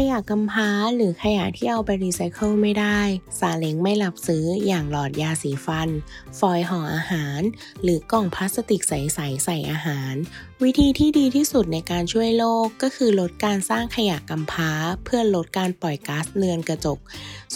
ขยะกำพร้าหรือขยะที่เอาไปรีไซเคิลไม่ได้ซาเล้งไม่รับซื้ออย่างหลอดยาสีฟัน ฟอยล์ห่ออาหาร หรือกล่องพลาสติกใสๆใส่อาหาร วิธีที่ดีที่สุดในการช่วยโลกก็คือลดการสร้างขยะกำพร้าเพื่อลดการปล่อยก๊าซเรือนกระจก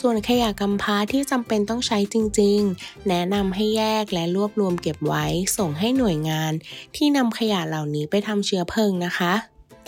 ส่วนขยะกำพร้าที่จำเป็นต้องใช้จริง ๆ แนะนำให้แยกและรวบรวมเก็บไว้ส่งให้หน่วยงาน ที่นำขยะเหล่านี้ไปทำเชื้อเพลิงนะคะ